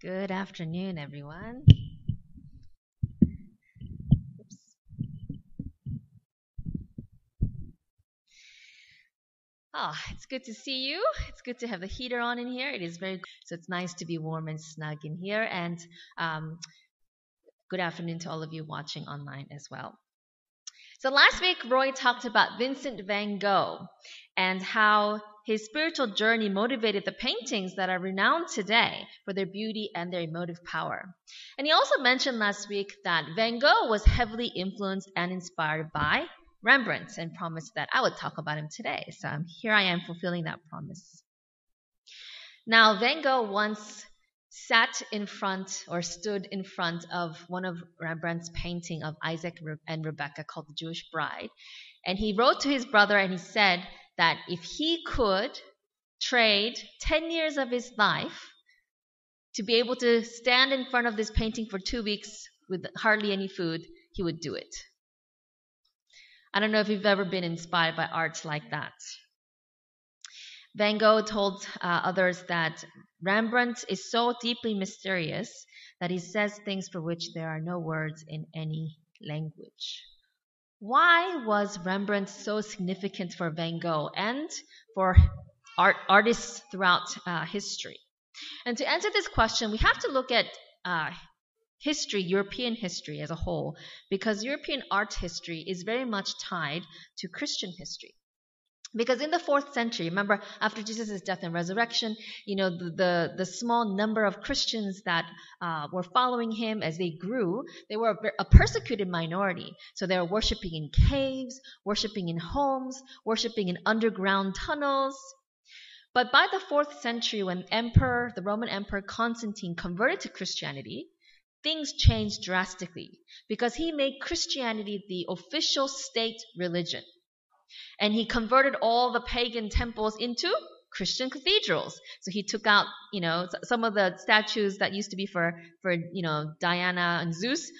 Good afternoon, everyone. Oops. Ah, it's good to see you. It's good to have the heater on in here. It is very so it's nice to be warm and snug in here. And um, good afternoon to all of you watching online as well. So last week, Roy talked about Vincent van Gogh and how his spiritual journey motivated the paintings that are renowned today for their beauty and their emotive power. And he also mentioned last week that Van Gogh was heavily influenced and inspired by Rembrandt and promised that I would talk about him today. So um, here I am fulfilling that promise. Now, Van Gogh once sat in front or stood in front of one of Rembrandt's painting of Isaac and Rebecca called The Jewish Bride. And he wrote to his brother and he said, that if he could trade 10 years of his life to be able to stand in front of this painting for two weeks with hardly any food, he would do it. I don't know if you've ever been inspired by art like that. Van Gogh told uh, others that Rembrandt is so deeply mysterious that he says things for which there are no words in any language. Why was Rembrandt so significant for Van Gogh and for art, artists throughout uh, history? And to answer this question, we have to look at uh, history, European history as a whole, because European art history is very much tied to Christian history. Because in the fourth century, remember, after Jesus' death and resurrection, you know, the, the, the small number of Christians that uh, were following him as they grew, they were a, a persecuted minority. So they were worshiping in caves, worshiping in homes, worshiping in underground tunnels. But by the fourth century, when Emperor, the Roman Emperor Constantine converted to Christianity, things changed drastically because he made Christianity the official state religion. And he converted all the pagan temples into Christian cathedrals. So he took out, you know, some of the statues that used to be for, for, you know, Diana and Zeus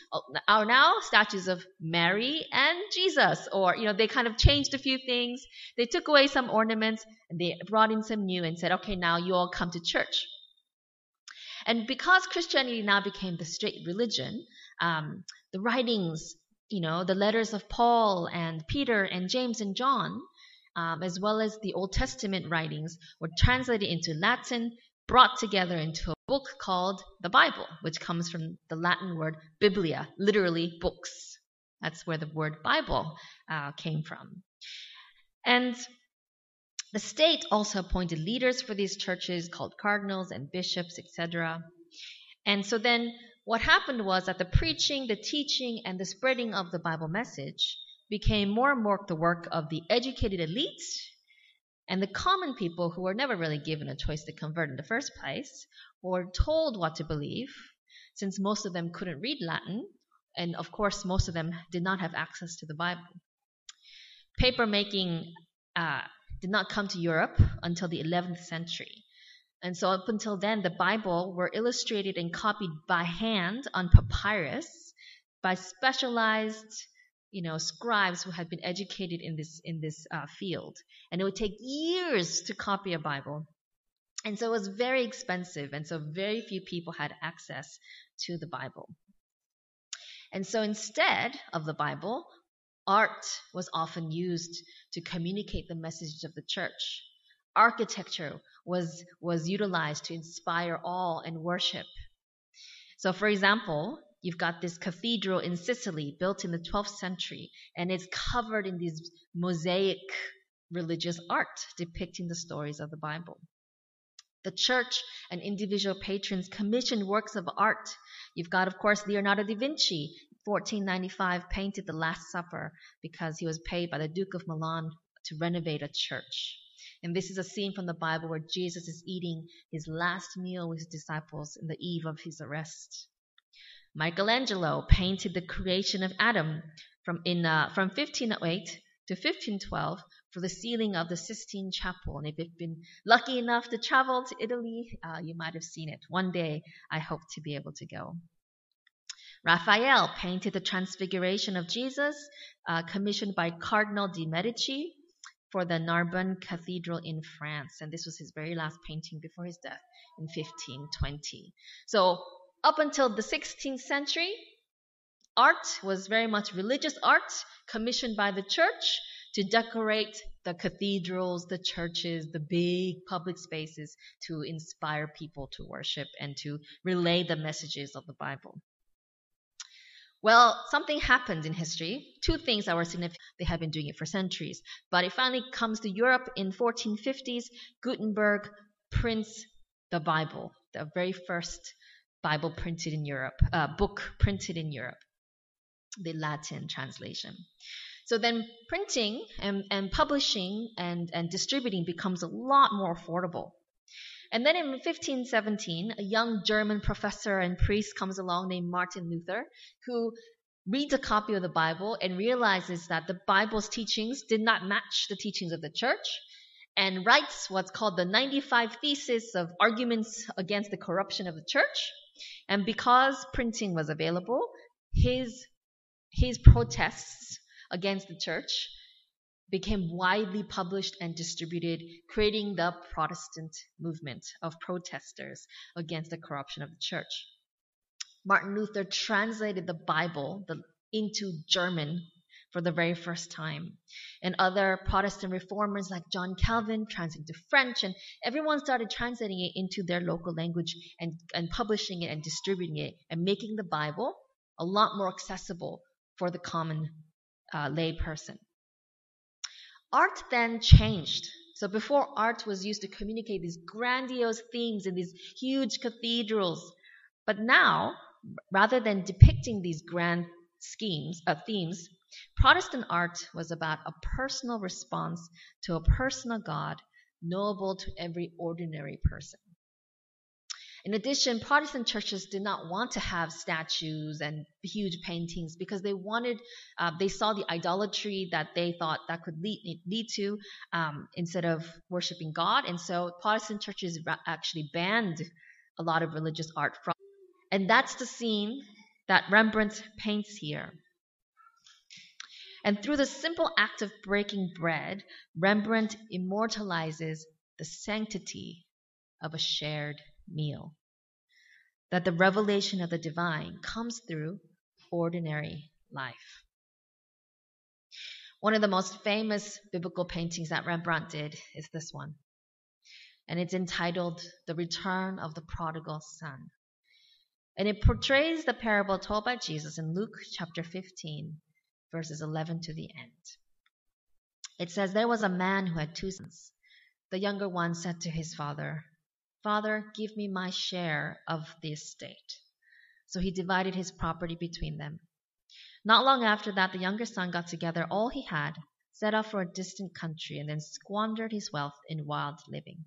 are now statues of Mary and Jesus. Or, you know, they kind of changed a few things. They took away some ornaments and they brought in some new and said, okay, now you all come to church. And because Christianity now became the state religion, um, the writings you know, the letters of Paul and Peter and James and John, um, as well as the Old Testament writings, were translated into Latin, brought together into a book called the Bible, which comes from the Latin word biblia, literally books. That's where the word Bible uh, came from. And the state also appointed leaders for these churches called cardinals and bishops, etc. And so then what happened was that the preaching, the teaching, and the spreading of the Bible message became more and more the work of the educated elites and the common people who were never really given a choice to convert in the first place were told what to believe since most of them couldn't read Latin and of course most of them did not have access to the Bible. Paper making uh, did not come to Europe until the 11th century. And so up until then, the Bible were illustrated and copied by hand on papyrus by specialized, you know, scribes who had been educated in this in this uh, field. And it would take years to copy a Bible. And so it was very expensive, and so very few people had access to the Bible. And so instead of the Bible, art was often used to communicate the message of the church architecture was, was utilized to inspire awe and worship. So, for example, you've got this cathedral in Sicily built in the 12th century, and it's covered in these mosaic religious art depicting the stories of the Bible. The church and individual patrons commissioned works of art. You've got, of course, Leonardo da Vinci, 1495, painted the Last Supper because he was paid by the Duke of Milan to renovate a church. And this is a scene from the Bible where Jesus is eating his last meal with his disciples in the eve of his arrest. Michelangelo painted the creation of Adam from, in, uh, from 1508 to 1512 for the ceiling of the Sistine Chapel. And if you've been lucky enough to travel to Italy, uh, you might have seen it. One day, I hope to be able to go. Raphael painted the Transfiguration of Jesus, uh, commissioned by Cardinal de' Medici for the Narbonne Cathedral in France. And this was his very last painting before his death in 1520. So, up until the 16th century, art was very much religious art commissioned by the church to decorate the cathedrals, the churches, the big public spaces to inspire people to worship and to relay the messages of the Bible. Well, something happened in history. Two things that were significant. They had been doing it for centuries. But it finally comes to Europe in 1450s. Gutenberg prints the Bible, the very first Bible printed in Europe, uh, book printed in Europe, the Latin translation. So then printing and, and publishing and, and distributing becomes a lot more affordable. And then in 1517, a young German professor and priest comes along named Martin Luther, who reads a copy of the Bible and realizes that the Bible's teachings did not match the teachings of the church and writes what's called the 95 Theses of arguments against the corruption of the church. And because printing was available, his, his protests against the church became widely published and distributed, creating the Protestant movement of protesters against the corruption of the church. Martin Luther translated the Bible into German for the very first time. And other Protestant reformers like John Calvin translated to French, and everyone started translating it into their local language and, and publishing it and distributing it and making the Bible a lot more accessible for the common uh, lay person. Art then changed. So before art was used to communicate these grandiose themes in these huge cathedrals, but now, rather than depicting these grand schemes, uh, themes, Protestant art was about a personal response to a personal God knowable to every ordinary person. In addition, Protestant churches did not want to have statues and huge paintings because they wanted, uh, they saw the idolatry that they thought that could lead, lead to um, instead of worshiping God. And so Protestant churches actually banned a lot of religious art from. And that's the scene that Rembrandt paints here. And through the simple act of breaking bread, Rembrandt immortalizes the sanctity of a shared meal. That the revelation of the divine comes through ordinary life. One of the most famous biblical paintings that Rembrandt did is this one. And it's entitled The Return of the Prodigal Son. And it portrays the parable told by Jesus in Luke chapter 15, verses 11 to the end. It says, There was a man who had two sons. The younger one said to his father, Father, give me my share of the estate. So he divided his property between them. Not long after that, the younger son got together all he had, set off for a distant country, and then squandered his wealth in wild living.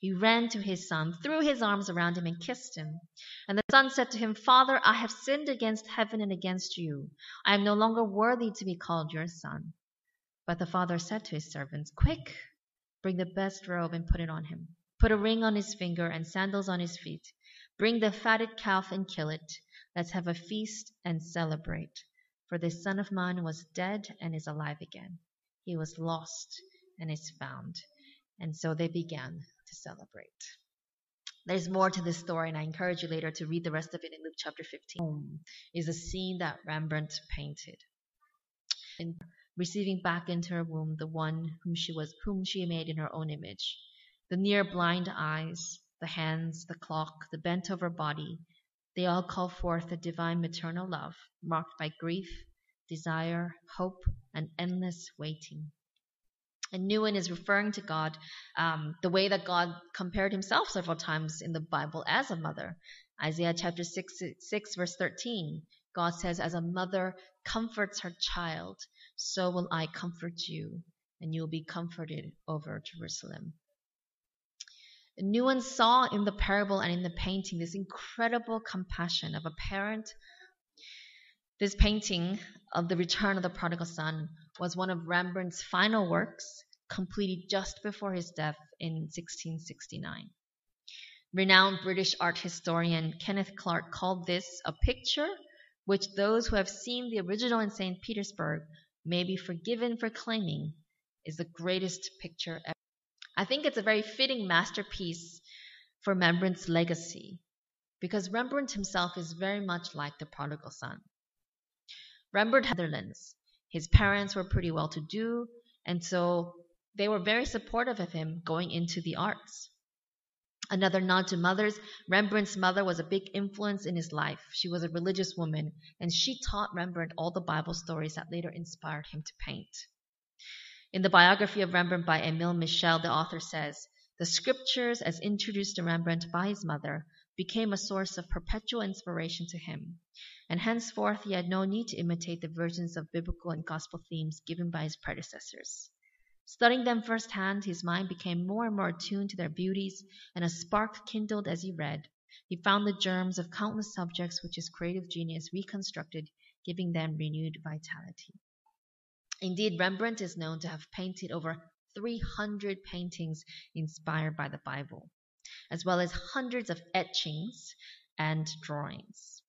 He ran to his son, threw his arms around him, and kissed him. And the son said to him, Father, I have sinned against heaven and against you. I am no longer worthy to be called your son. But the father said to his servants, Quick, bring the best robe and put it on him. Put a ring on his finger and sandals on his feet. Bring the fatted calf and kill it. Let's have a feast and celebrate. For this son of mine was dead and is alive again. He was lost and is found. And so they began to celebrate. There's more to this story, and I encourage you later to read the rest of it in Luke chapter 15. Is a scene that Rembrandt painted. In receiving back into her womb the one whom she was whom she made in her own image. The near blind eyes, the hands, the clock, the bent over body, They all call forth a divine maternal love, marked by grief, desire, hope, and endless waiting. And Nouwen is referring to God um, the way that God compared himself several times in the Bible as a mother. Isaiah chapter 6, 6 verse 13, God says, As a mother comforts her child, so will I comfort you, and you will be comforted over Jerusalem. Nouwen saw in the parable and in the painting this incredible compassion of a parent. This painting of the return of the prodigal son was one of Rembrandt's final works, completed just before his death in 1669. Renowned British art historian Kenneth Clark called this a picture which those who have seen the original in St. Petersburg may be forgiven for claiming is the greatest picture ever. I think it's a very fitting masterpiece for Rembrandt's legacy because Rembrandt himself is very much like the prodigal son. Rembrandt Netherlands. His parents were pretty well to do, and so they were very supportive of him going into the arts. Another nod to mothers, Rembrandt's mother was a big influence in his life. She was a religious woman, and she taught Rembrandt all the Bible stories that later inspired him to paint. In the biography of Rembrandt by Emile Michel, the author says, The scriptures, as introduced to Rembrandt by his mother, became a source of perpetual inspiration to him, and henceforth he had no need to imitate the versions of biblical and gospel themes given by his predecessors. Studying them firsthand, his mind became more and more attuned to their beauties, and a spark kindled as he read. He found the germs of countless subjects which his creative genius reconstructed, giving them renewed vitality. Indeed, Rembrandt is known to have painted over 300 paintings inspired by the Bible, as well as hundreds of etchings and drawings.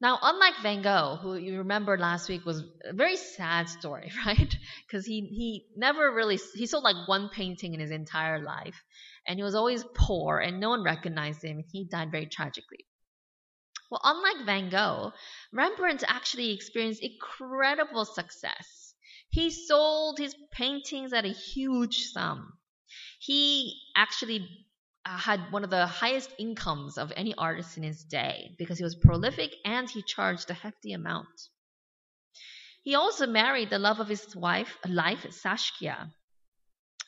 Now, unlike Van Gogh, who you remember last week was a very sad story, right? Because he, he never really, he sold like one painting in his entire life. And he was always poor and no one recognized him. And he died very tragically. Well, unlike Van Gogh, Rembrandt actually experienced incredible success. He sold his paintings at a huge sum. He actually Uh, had one of the highest incomes of any artist in his day because he was prolific and he charged a hefty amount. He also married the love of his wife, life, Saskia.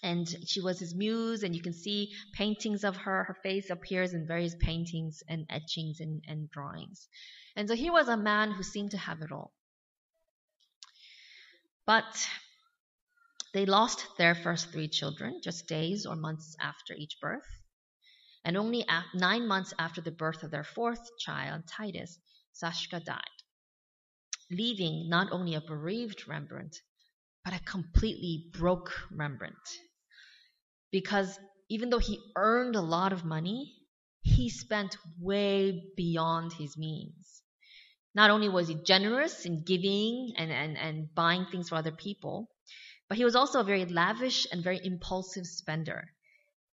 And she was his muse, and you can see paintings of her. Her face appears in various paintings and etchings and, and drawings. And so he was a man who seemed to have it all. But they lost their first three children just days or months after each birth. And only nine months after the birth of their fourth child, Titus, Saskia died, leaving not only a bereaved Rembrandt, but a completely broke Rembrandt. Because even though he earned a lot of money, he spent way beyond his means. Not only was he generous in giving and, and, and buying things for other people, but he was also a very lavish and very impulsive spender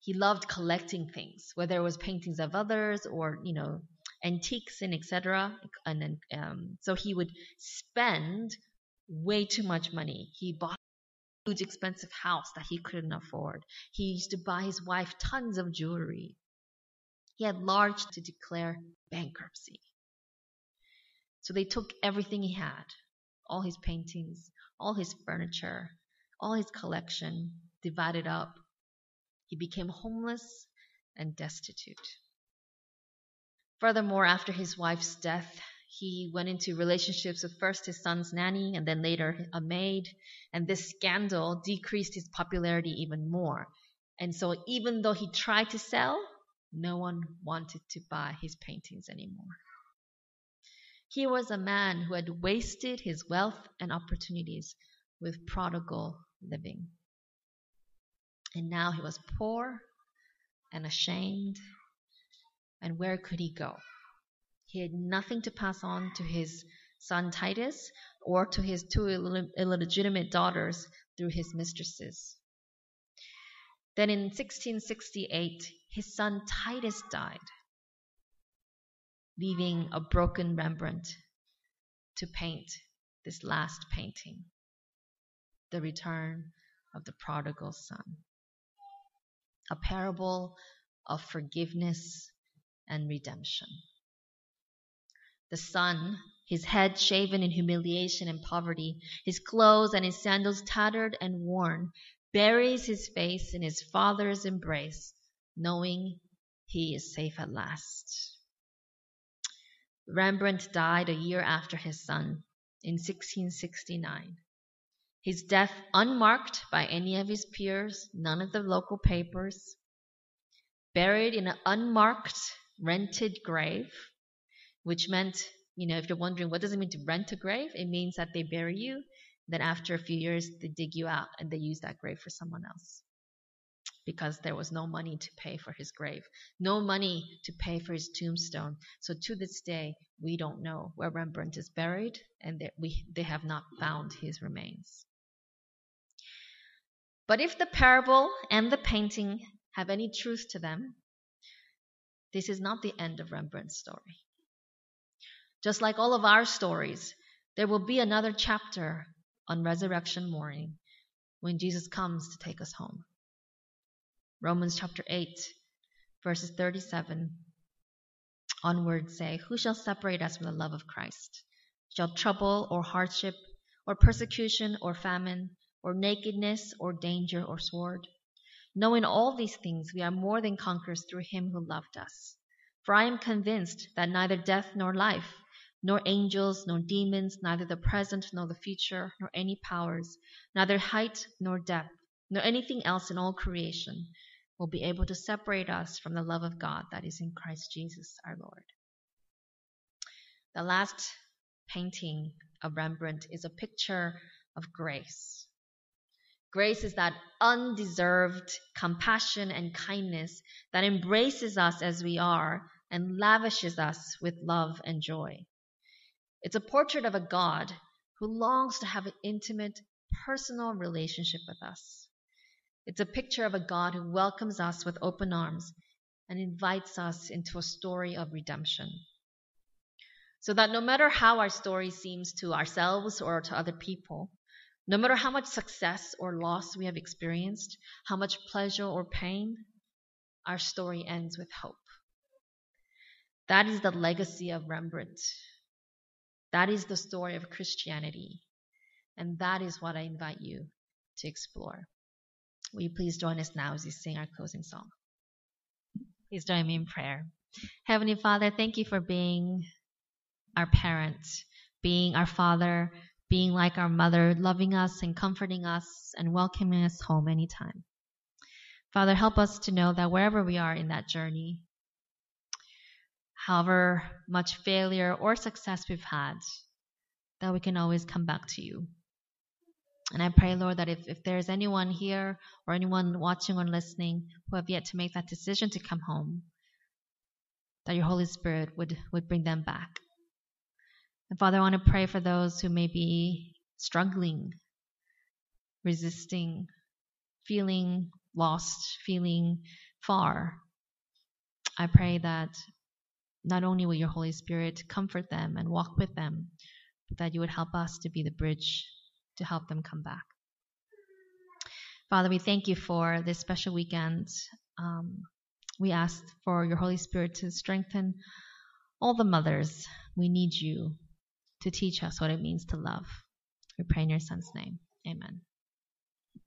he loved collecting things, whether it was paintings of others or you know antiques and etc. And then, um, so he would spend way too much money. He bought a huge expensive house that he couldn't afford. He used to buy his wife tons of jewelry. He had large to declare bankruptcy. So they took everything he had, all his paintings, all his furniture, all his collection, divided up he became homeless and destitute. Furthermore, after his wife's death, he went into relationships with first his son's nanny and then later a maid, and this scandal decreased his popularity even more. And so, even though he tried to sell, no one wanted to buy his paintings anymore. He was a man who had wasted his wealth and opportunities with prodigal living. And now he was poor and ashamed. And where could he go? He had nothing to pass on to his son Titus or to his two illegitimate daughters through his mistresses. Then in 1668, his son Titus died, leaving a broken Rembrandt to paint this last painting the return of the prodigal son a parable of forgiveness and redemption. the Son, his head shaven in humiliation and poverty, his clothes and his sandals tattered and worn, buries his face in his Father's embrace, knowing he is safe at last. Rembrandt died a year after his son, in 1669. His death unmarked by any of his peers, none of the local papers, buried in an unmarked, rented grave, which meant, you know, if you're wondering what does it mean to rent a grave, it means that they bury you, then after a few years they dig you out and they use that grave for someone else. Because there was no money to pay for his grave, no money to pay for his tombstone. So to this day, we don't know where Rembrandt is buried, and they, we, they have not found his remains. But if the parable and the painting have any truth to them, this is not the end of Rembrandt's story. Just like all of our stories, there will be another chapter on resurrection morning when Jesus comes to take us home. Romans chapter 8, verses 37 onward say, Who shall separate us from the love of Christ? Shall trouble or hardship or persecution or famine or nakedness or danger or sword? Knowing all these things, we are more than conquerors through him who loved us. For I am convinced that neither death nor life, nor angels, nor demons, neither the present nor the future, nor any powers, neither height nor depth, nor anything else in all creation will be able to separate us from the love of God that is in Christ Jesus our Lord. The last painting of Rembrandt is a picture of grace. Grace is that undeserved compassion and kindness that embraces us as we are and lavishes us with love and joy. It's a portrait of a God who longs to have an intimate, personal relationship with us. It's a picture of a God who welcomes us with open arms and invites us into a story of redemption. So that no matter how our story seems to ourselves or to other people, no matter how much success or loss we have experienced, how much pleasure or pain, our story ends with hope. That is the legacy of Rembrandt. That is the story of Christianity. And that is what I invite you to explore. Will you please join us now as we sing our closing song? Please join me in prayer. Heavenly Father, thank you for being our parent, being our Father, being like our mother, loving us and comforting us and welcoming us home anytime. Father, help us to know that wherever we are in that journey, however much failure or success we've had, that we can always come back to you. And I pray, Lord, that if, if there's anyone here or anyone watching or listening who have yet to make that decision to come home, that your Holy Spirit would, would bring them back. And Father, I want to pray for those who may be struggling, resisting, feeling lost, feeling far. I pray that not only will your Holy Spirit comfort them and walk with them, but that you would help us to be the bridge to help them come back. Father, we thank you for this special weekend. Um, we ask for your Holy Spirit to strengthen all the mothers. We need you to teach us what it means to love. We pray in your Son's name. Amen.